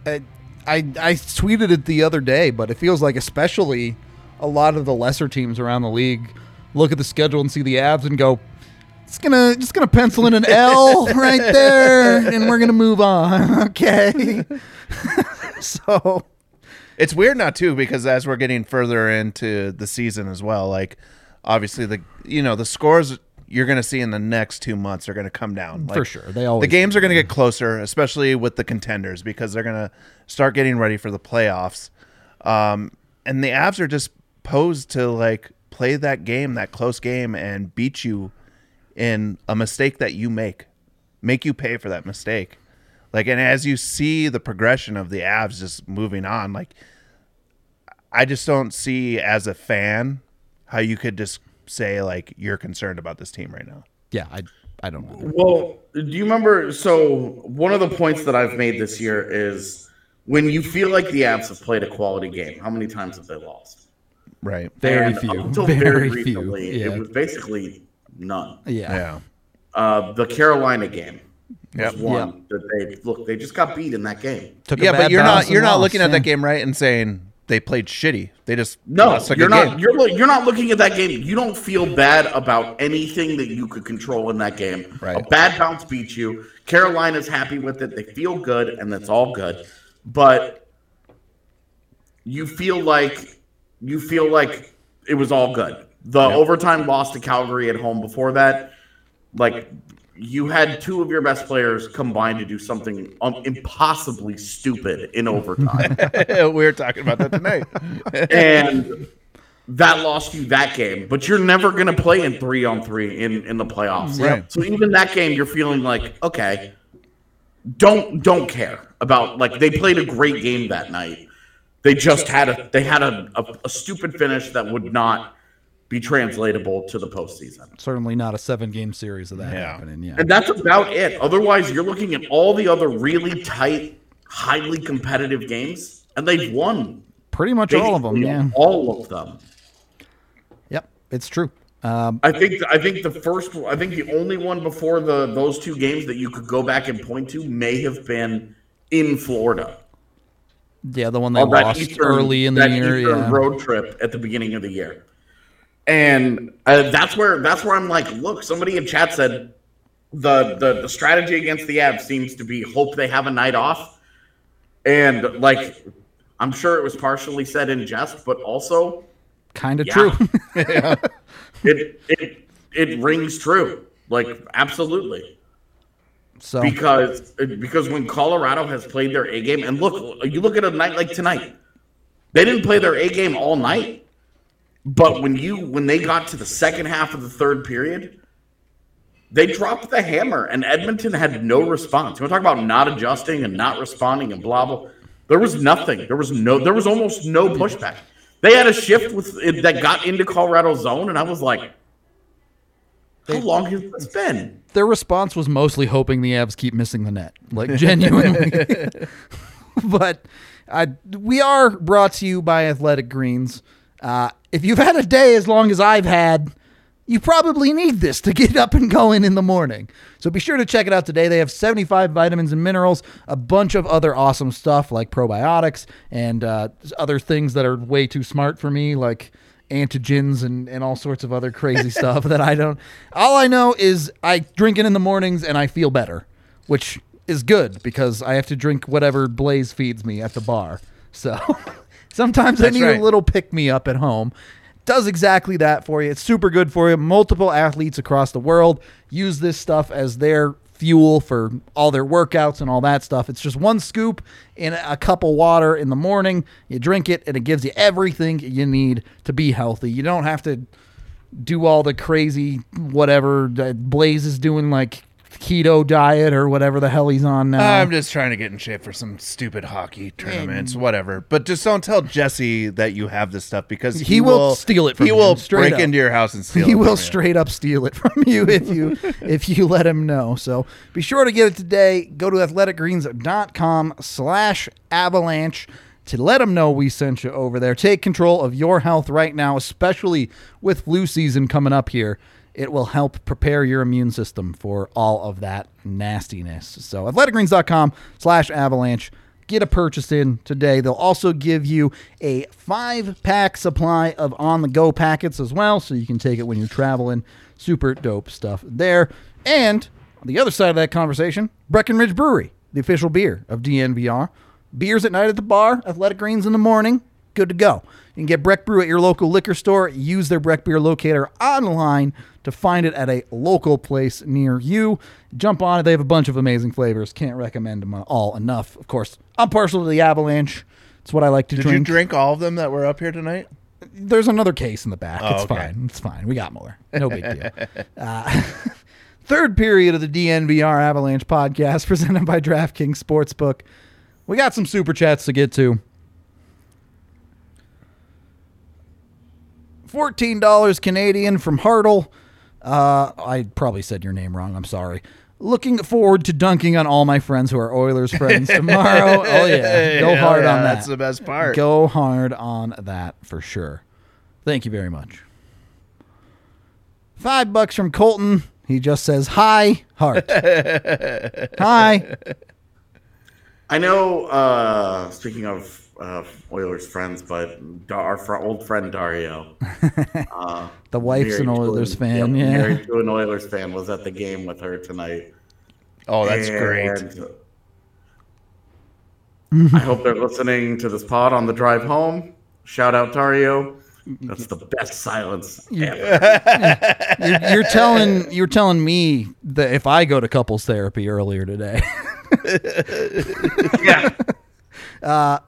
A: I, I I tweeted it the other day, but it feels like especially a lot of the lesser teams around the league look at the schedule and see the Avs and go, "It's gonna just gonna pencil in an L right there, and we're gonna move on." okay, so
B: It's weird now too because as we're getting further into the season as well, like obviously the you know the scores you're going to see in the next two months are going to come down
A: For sure. They always
B: the games are going to get closer, especially with the contenders because they're going to start getting ready for the playoffs. Um, and the Avs are just posed to like play that game, that close game, and beat you in a mistake that you make, make you pay for that mistake. Like, and as you see the progression of the Avs just moving on, like, I just don't see as a fan how you could just say like you're concerned about this team right now.
A: yeah, I I don't know.
C: Well, do you remember? So one of the points that I've made this year is when you feel like the Avs have played a quality game, how many times have they lost?
B: Right.
A: Very
C: And
A: few.
C: Until
A: Very
C: very,
A: few.
C: recently,
A: Yeah.
C: it was basically none.
A: Yeah,
B: Yeah.
C: Uh, the Carolina game was
B: Yep.
C: one that they look. They just got beat in that game.
A: Took
B: Yeah, but you're not you're
A: and
B: not
A: lost,
B: looking at that game right and saying they played shitty. They just
C: No,
B: lost a
C: you're
B: good
C: not.
B: game.
C: You're you're not looking at that game. You don't feel bad about anything that you could control in that game.
B: Right.
C: A bad bounce beat you. Carolina's happy with it. They feel good, and that's all good. But you feel like you feel like it was all good. The overtime loss to Calgary at home before that, like you had two of your best players combined to do something um, impossibly stupid in overtime.
B: we were talking about that tonight.
C: and that lost you that game. But you're never going to play in three on three in in the playoffs.
B: Right.
C: So even that game, you're feeling like, okay, don't don't care about like they played a great game that night. They just had a they had a, a, a stupid finish that would not be translatable to the postseason.
A: Certainly not a seven game series of that
B: Yeah.
A: happening. Yeah,
C: And that's about it. Otherwise, you're looking at all the other really tight, highly competitive games, and they've won
A: pretty much all of them. Yeah,
C: all of them.
A: yep, it's true. Um,
C: I think I think the first I think the only one before the those two games that you could go back and point to may have been in Florida.
A: yeah, the one they
C: On that
A: lost
C: Eastern-
A: early in the
C: that
A: year.
C: Eastern
A: Yeah,
C: road trip at the beginning of the year. And uh, that's where that's where I'm like, look, somebody in chat said the, the the strategy against the Avs seems to be hope they have a night off. And like I'm sure it was partially said in jest, but also
A: kind of
C: Yeah.
A: true.
C: it it it rings true. Like absolutely.
A: so
C: because because when Colorado has played their A game, and look, you look at a night like tonight, they didn't play their A game all night, but when you when they got to the second half of the third period, they dropped the hammer, and Edmonton had no response. You want to talk about not adjusting and not responding and blah blah. There was nothing. There was no. There was almost no pushback. They had a shift with that got into Colorado zone, and I was like, "How long has this been?"
A: their response was mostly hoping the Avs keep missing the net, like genuinely. but uh, we are brought to you by Athletic Greens. Uh, if you've had a day as long as I've had, you probably need this to get up and going in the morning. So be sure to check it out today. They have 75 vitamins and minerals, a bunch of other awesome stuff like probiotics and uh, other things that are way too smart for me, like antigens and, and all sorts of other crazy stuff that I don't. All I know is I drink it in the mornings and I feel better, which is good because I have to drink whatever Blais feeds me at the bar. So sometimes I need
B: right.
A: a little pick me up at home. Does exactly that for you. It's super good for you. Multiple athletes across the world use this stuff as their fuel for all their workouts and all that stuff. It's just one scoop in a cup of water in the morning. You drink it, and it gives you everything you need to be healthy. You don't have to do all the crazy whatever that Blais is doing, like keto diet or whatever the hell he's on now.
B: I'm just trying to get in shape for some stupid hockey tournaments, whatever. But just don't tell Jesse that you have this stuff because he,
A: He will steal it from
B: He
A: you,
B: will
A: straight
B: break
A: up.
B: into your house and steal.
A: he
B: it
A: will
B: from you.
A: straight up steal it from you if you if you let him know. So be sure to get it today. Go to athleticgreens.com slash avalanche to let them know we sent you over there. Take control of your health right now, especially with flu season coming up here. It will help prepare your immune system for all of that nastiness. So athleticgreens.com slash avalanche. Get a purchase in today. They'll also give you a five pack supply of on the go packets as well, so you can take it when you're traveling. Super dope stuff there. And on the other side of that conversation, Breckenridge Brewery, the official beer of DNVR. Beers at night at the bar, Athletic Greens in the morning, good to go. You can get Breck Brew at your local liquor store. Use their Breck Beer locator online to find it at a local place near you. Jump on it. They have a bunch of amazing flavors. Can't recommend them all enough. Of course, I'm partial to the Avalanche. It's what I like to
B: Did
A: drink.
B: Did you drink all of them that were up here tonight?
A: There's another case in the back.
B: Oh,
A: it's
B: okay.
A: fine. It's fine. We got more. No big deal. uh, third period of the DNVR Avalanche podcast presented by DraftKings Sportsbook. We got some super chats to get to. $14 Canadian from Hartle. Uh, I probably said your name wrong. I'm sorry. Looking forward to dunking on all my friends who are Oilers friends tomorrow. oh, yeah. Go
B: Hell
A: hard
B: yeah,
A: on that.
B: That's the best part.
A: Go hard on that for sure. Thank you very much. Five bucks from Colton. He just says hi, heart. hi.
C: I know. Uh, speaking of uh, Oilers friends, but our fr- old friend Dario, uh,
A: The wife's an
C: married to
A: Oilers
C: an-
A: fan.
C: yep,
A: Yeah.
C: married to an Oilers fan, was at the game with her tonight.
B: Oh, that's great.
C: I hope they're listening to this pod on the drive home. Shout out Dario. That's the best silence ever.
A: You're, you're telling you're telling me that if I go to couples therapy earlier today,
C: yeah.
A: Uh,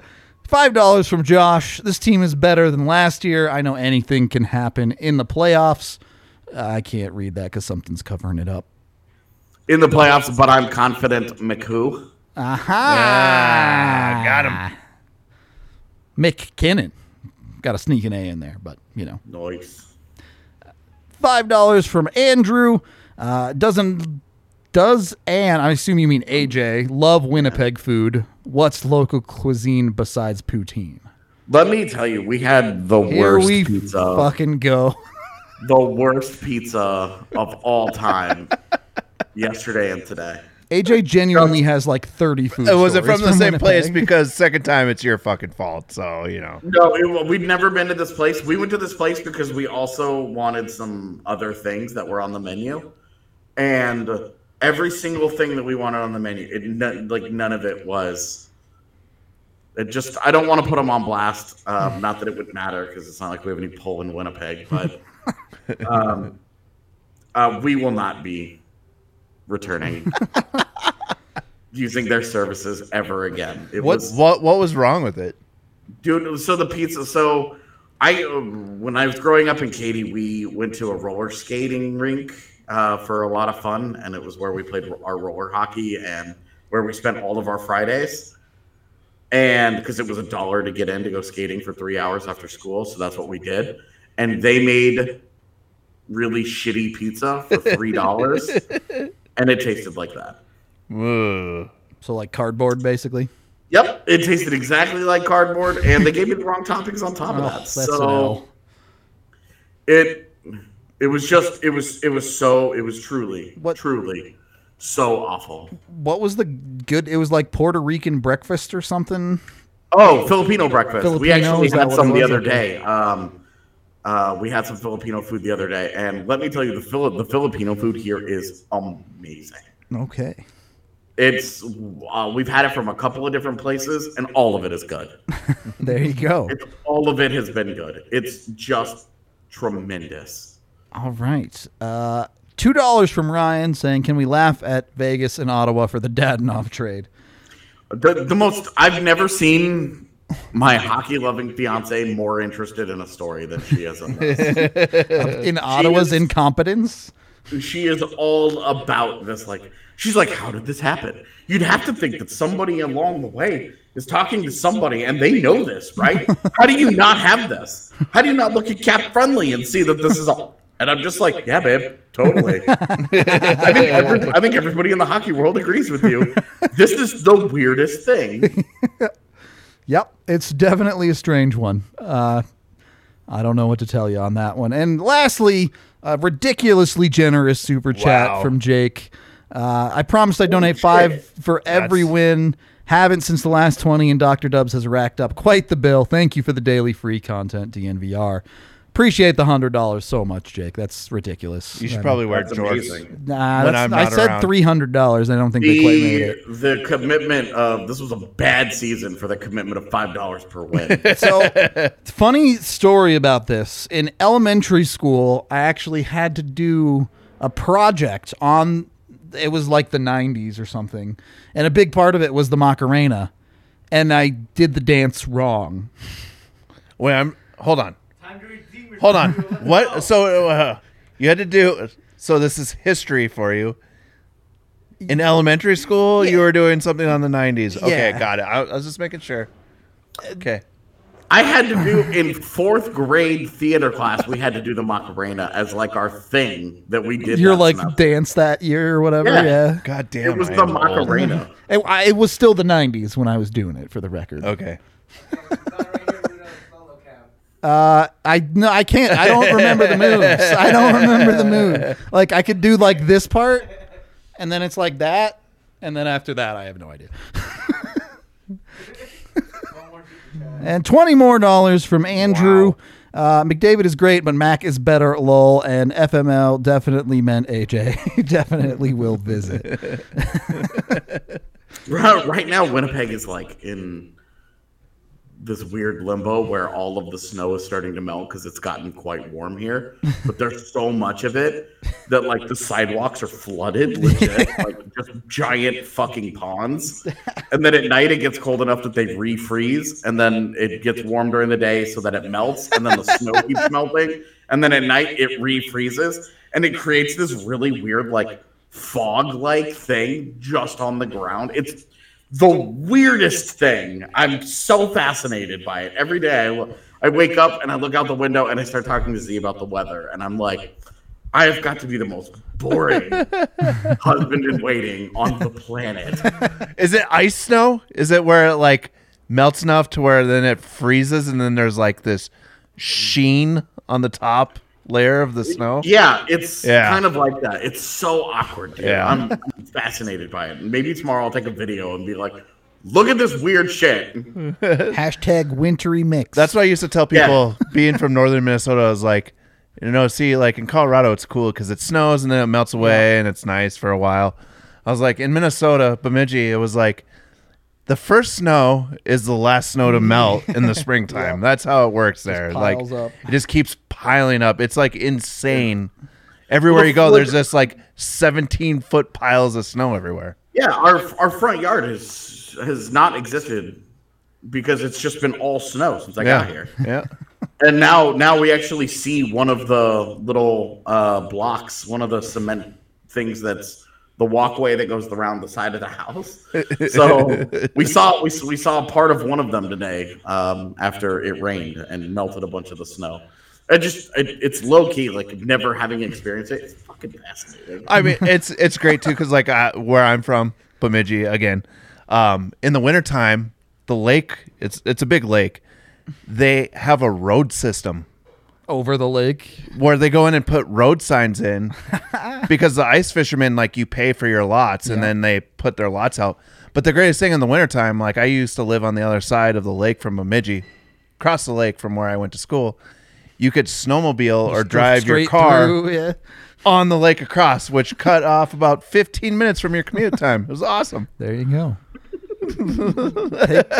A: five dollars from Josh. This team is better than last year. I know anything can happen in the playoffs. Uh, I can't read that because something's covering it up.
C: In the playoffs, but I'm confident McHugh.
A: Aha!
B: got him.
A: Mick Got a sneaking A in there, but you know.
C: Nice.
A: Five dollars from Andrew. Uh, doesn't does and I assume you mean AJ love Winnipeg food. What's local cuisine besides poutine?
C: Let me tell you, we had the
A: Here
C: worst
A: we
C: pizza.
A: fucking go.
C: the worst pizza of all time yesterday and today.
A: AJ genuinely has like thirty food.
B: Was it from the same place? Because second time it's your fucking fault. So you know.
C: No, it, we'd never been to this place. We went to this place because we also wanted some other things that were on the menu, and every single thing that we wanted on the menu, it no- like none of it was. It just I don't want to put them on blast. Um, not that it would matter because it's not like we have any pull in Winnipeg, but um, uh, we will not be returning using their services ever again. It
B: What
C: was
B: what what was wrong with it?
C: dude so the pizza so i when i was growing up in katy we went to a roller skating rink uh, for a lot of fun and it was where we played our roller hockey and where we spent all of our fridays and because it was a dollar to get in to go skating for three hours after school so that's what we did and they made really shitty pizza for three dollars and it tasted like that
B: Ugh.
A: so like cardboard, basically.
C: Yep, it tasted exactly like cardboard, and they gave me the wrong toppings on top of
A: Oh,
C: that.
A: that's an
C: so
A: L.
C: it it was just it was it was so it was truly
A: What-
C: truly so awful.
A: What was the good? It was like Puerto Rican breakfast or something.
C: Oh, Filipino breakfast. we actually
A: is
C: had some the other day. Um, uh, we had some Filipino food the other day, and let me tell you, the Fili- the Filipino food here is amazing.
A: Okay.
C: It's uh, we've had it from a couple of different places, and all of it is good.
A: There you go.
C: It's, all of it has been good. It's just tremendous.
A: All right. Uh, Two dollars from Ryan saying, "Can we laugh at Vegas and Ottawa for the Dadonov trade?"
C: The, the most I've never seen my hockey loving fiance more interested in a story than she is in this.
A: In Ottawa's
C: is-
A: incompetence.
C: she is all about this. Like she's like, how did this happen? You'd have to think that somebody along the way is talking to somebody and they know this, right? How do you not have this? How do you not look at Cap Friendly and see that this is all? And I'm just like, yeah, babe, totally. I think every, I think everybody in the hockey world agrees with you. This is the weirdest thing.
A: Yep, it's definitely a strange one. Uh, I don't know what to tell you on that one. And lastly, A ridiculously generous super chat
B: Wow.
A: from Jake. Uh, I promised I'd donate five for every win. Haven't since the last 20, and Dr. Dubs has racked up quite the bill. Thank you for the daily free content, DNVR. Appreciate the $100 so much, Jake. That's ridiculous.
B: You should
A: I
B: probably wear
C: That's
B: jorts.
C: amazing.
A: Nah,
B: I'm
A: I
B: not
A: said $300. I don't think they quite made
C: The,
A: it.
C: the commitment of this was a bad season for the commitment of five dollars per win.
A: So, funny story about this. In elementary school, I actually had to do a project on. It was like the '90s or something, and a big part of it was the Macarena, and I did the dance wrong.
B: Wait, I'm hold on. Hold on. What? So uh, you had to do. So this is history for you. In elementary school, you were doing something on the '90s. Okay,
A: Yeah.
B: got it. I, I was just making sure. Okay.
C: I had to do in fourth grade theater class. We had to do the Macarena as like our thing that we did.
A: You're
C: that
A: like
C: stuff.
A: dance that year or whatever.
C: Yeah.
A: Yeah,
B: God damn.
C: it was
B: I
C: the
B: am old.
C: Macarena.
A: It, I, it was still the '90s when I was doing it. For the record.
B: Okay.
A: Uh, I no, I can't. I don't remember the moves. I don't remember the move. Like I could do like this part, and then it's like that, and then after that, I have no idea. and twenty more dollars from Andrew. Uh, McDavid is great, but Mac is better. Lol. And FML definitely meant AJ. definitely will visit.
C: Right right now, Winnipeg is like in this weird limbo where all of the snow is starting to melt because it's gotten quite warm here. But there's so much of it that like the sidewalks are flooded, legit, like just giant fucking ponds. And then at night it gets cold enough that they refreeze, and then it gets warm during the day so that it melts, and then the snow keeps melting, and then at night it refreezes, and it creates this really weird like fog-like thing just on the ground. It's the weirdest thing. I'm so fascinated by it. Every day I, I wake up and I look out the window and I start talking to Z about the weather. And I'm like, I have got to be the most boring husband in waiting on the planet.
B: Is it ice snow? Is it where it like melts enough to where then it freezes and then there's like this sheen on the top layer of the snow?
C: Yeah, it's
B: Yeah.
C: kind of like that. It's so awkward, dude.
B: Yeah.
C: I'm, I'm fascinated by it. Maybe tomorrow I'll take a video and be like, look at this weird shit.
A: Hashtag wintry mix.
B: That's what I used to tell people being from northern Minnesota. I was like, you know, see, like in Colorado, it's cool because it snows and then it melts away and it's nice for a while. I was like, in Minnesota, Bemidji, it was like the first snow is the last snow to melt in the springtime. That's how it works there. Like
A: piles up.
B: it just keeps piling up. It's like insane. Everywhere
C: Well,
B: you go, there's just like 17 foot piles of snow everywhere.
C: Yeah, our our front yard has has not existed because it's just been all snow since I got here.
B: Yeah.
C: And now now we actually see one of the little uh, blocks, one of the cement things that's the walkway that goes around the side of the house. So we saw we, we saw part of one of them today um, after it rained and melted a bunch of the snow. It just it, it's low key, like never having experienced it. It's fucking fascinating.
B: I mean, it's it's great too because like where I'm from, Bemidji again, um, in the wintertime, the lake it's it's a big lake. They have a road system
A: over the lake.
B: where they go in and put road signs in because the ice fishermen like you pay for your lots and
A: Yeah.
B: then they put their lots out. But the greatest thing in the wintertime, like I used to live on the other side of the lake from Bemidji, across the lake from where I went to school. You could snowmobile or drive your
A: straight
B: car
A: through, yeah.
B: on the lake across, which cut off about 15 minutes from your commute time. It was awesome.
A: There you go. take,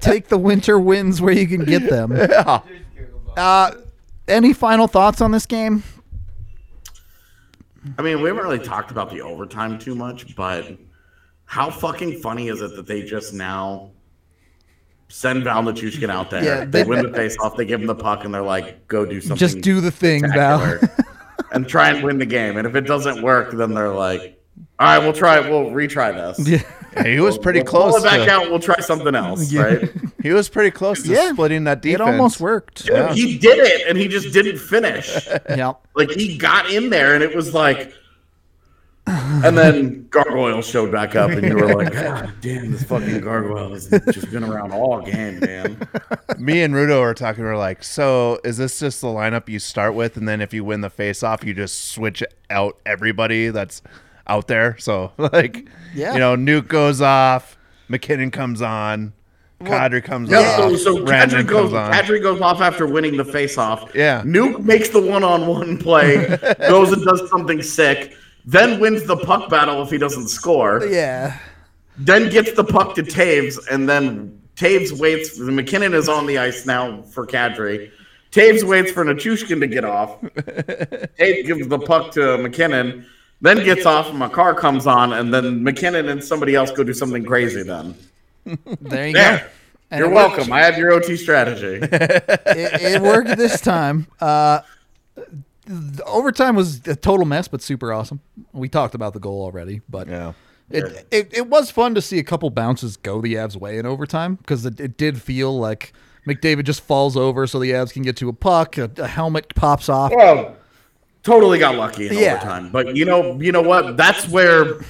A: take the winter winds where you can get them. Uh, any final thoughts on this game?
C: I mean, we haven't really talked about the overtime too much, but how fucking funny is it that they just now send Val Nichushkin out there?
A: Yeah,
C: they,
A: they-
C: win the face off, they give him the puck, and they're like, "Go do something."
A: Just do the thing, Val.
C: and try and win the game. And if it doesn't work, then they're like, "All right, we'll try. We'll retry this."
A: Yeah.
B: Yeah, he was pretty
C: We'll pull
B: close.
C: it back
B: To,
C: out. We'll try something else,
A: Yeah.
C: right?
B: he was pretty close to
A: Yeah.
B: splitting that
A: It almost worked.
B: Yeah.
C: He did it, and he just didn't finish.
A: Yeah.
C: like he got in there, and it was like, And then Gargoyle showed back up, and you were like, God damn, this fucking Gargoyle has just been around all game, man.
B: Me and Rudo were talking. We are like, so is this just the lineup you start with, and then if you win the face-off, you just switch out everybody that's out there? So like,
A: Yeah.
B: you know, Nuke goes off, MacKinnon comes on, Kadri comes
C: Yeah, so,
B: off,
C: so
B: Brandon
C: Kadri goes,
B: on.
C: Kadri goes off after winning the face-off.
B: Yeah.
C: Nuke makes the one-on-one play, goes and does something sick, then wins the puck battle if he doesn't score.
A: Yeah.
C: then gets the puck to Toews, and then Toews waits. MacKinnon is on the ice now for Kadri. Toews waits for Nichushkin to get off. Toews gives the puck to MacKinnon, then gets off, and Makar comes on, and then MacKinnon and somebody else go do something crazy then.
A: There you
C: There.
A: go. And
C: You're
A: it
C: welcome. I have your OT strategy.
A: it, it worked this time. Uh, the overtime was a total mess, but super awesome. We talked about the goal already, but
B: Yeah.
A: it, it it was fun to see a couple bounces go the Avs' way in overtime because it, it did feel like McDavid just falls over so the Avs can get to a puck. A, a helmet pops off.
C: Well, totally got lucky in
A: Yeah.
C: overtime. But you know, you know what? That's where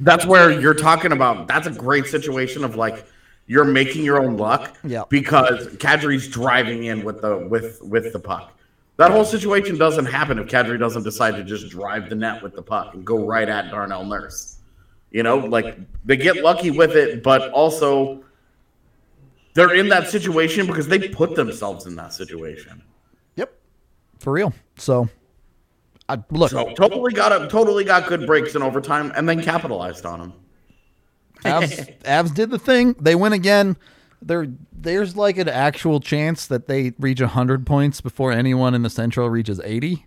C: that's where you're talking about. That's a great situation of like you're making your own luck.
A: Yeah.
C: Because Kadri's driving in with the with with the puck. That whole situation doesn't happen if Kadri doesn't decide to just drive the net with the puck and go right at Darnell Nurse. You know, like they get lucky with it, but also they're in that situation because they put themselves in that situation.
A: Yep, for real. So, I, look,
C: So totally got a, totally got good breaks in overtime and then capitalized on them.
A: Avs, Avs did the thing. They win again. There, there's like an actual chance that they reach hundred points before anyone in the Central reaches eighty.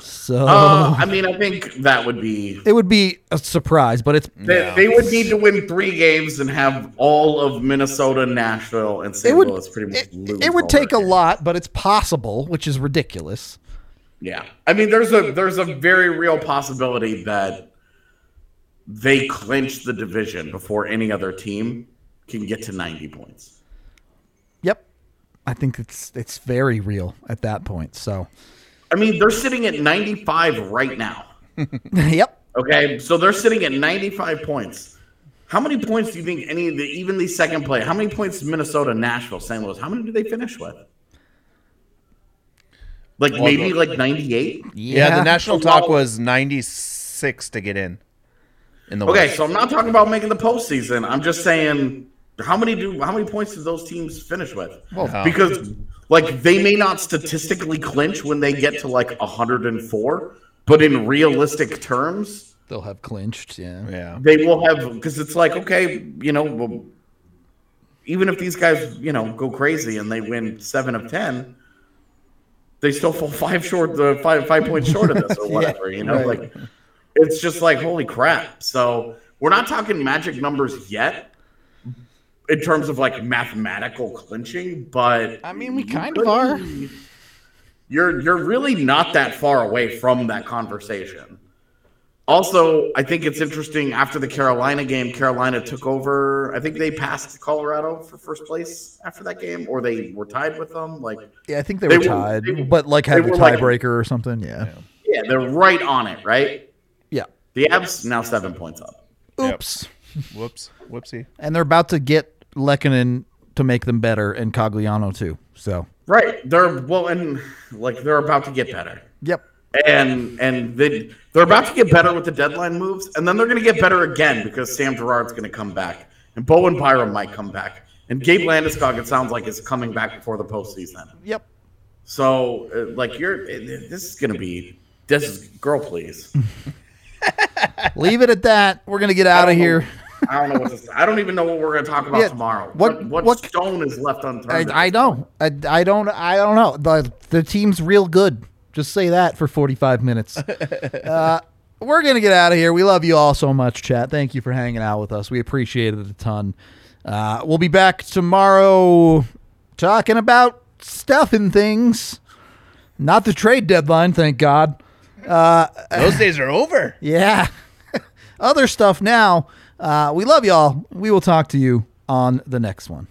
A: So
C: Uh, I mean, I think that would be
A: it would be a surprise, but it's
C: they, they would need to win three games and have all of Minnesota, Nashville, and
A: it
C: St.
A: would
C: Louis pretty much
A: it,
C: lose.
A: it would take a lot, but it's possible, which is ridiculous.
C: Yeah, I mean, there's a there's a very real possibility that they clinch the division before any other team can get to 90 points.
A: Yep, I think it's it's very real at that point. So,
C: I mean, they're sitting at 95 right now.
A: yep,
C: Okay, so they're sitting at 95 points. How many points do you think any of the even the second play? How many points Minnesota, Nashville, St. Louis? How many do they finish with? Like maybe like 98?
B: Yeah, the national talk was 96 to get in. In the
C: Okay,
B: West.
C: so I'm not talking about making the postseason. I'm just saying how many do how many points do those teams finish with? because like they may not statistically clinch when they get to like 104, but in realistic terms,
A: they'll have clinched. Yeah,
B: yeah.
C: they will have because it's like okay, you know, well, even if these guys you know go crazy and they win seven of ten, they still fall five short, the five five points short of this or whatever. you know,
A: right.
C: like it's just like holy crap. So we're not talking magic numbers yet. In terms of like mathematical clinching, but
A: I mean, we kind of are.
C: you're you're really not that far away from that conversation. Also, I think it's interesting after the Carolina game, Carolina took over. I think they passed Colorado for first place after that game, or they were tied with them. Like,
A: Yeah, I think they,
C: They
A: were
C: were-
A: tied,
C: they-
A: but like had
C: they
A: the
C: were like-
A: tiebreaker or something. Yeah.
C: yeah, they're right on it, right?
A: yeah.
C: The Avs now seven points up.
A: Oops.
B: Whoops. Whoopsie.
A: And they're about to get Lehkonen to make them better, and Cogliano too. So,
C: Right, they're well, and like they're about to get better.
A: yep.
C: And and they they're about to get better with the deadline moves, and then they're going to get better again because Sam Girard's going to come back, and Bowen Byram might come back, and Gabe Landeskog it sounds like is coming back before the postseason.
A: Yep.
C: So uh, like you're it- this is going to be this is girl please.
A: Leave it at that. We're gonna get out of here.
C: I don't know what to say. I don't even know what we're going to talk about
A: Yeah,
C: tomorrow. what- What
A: what,
C: stone is left unturned?
A: I, I know. I, I don't. I don't know. The the team's real good. Just say that for forty five minutes. uh, we're gonna get out of here. We love you all so much, chat. Thank you for hanging out with us. We appreciate it a ton. Uh, we'll be back tomorrow talking about stuff and things. Not the trade deadline, thank God.
B: Those days are over.
A: Yeah. Other stuff now. Uh, we love y'all. We will talk to you on the next one.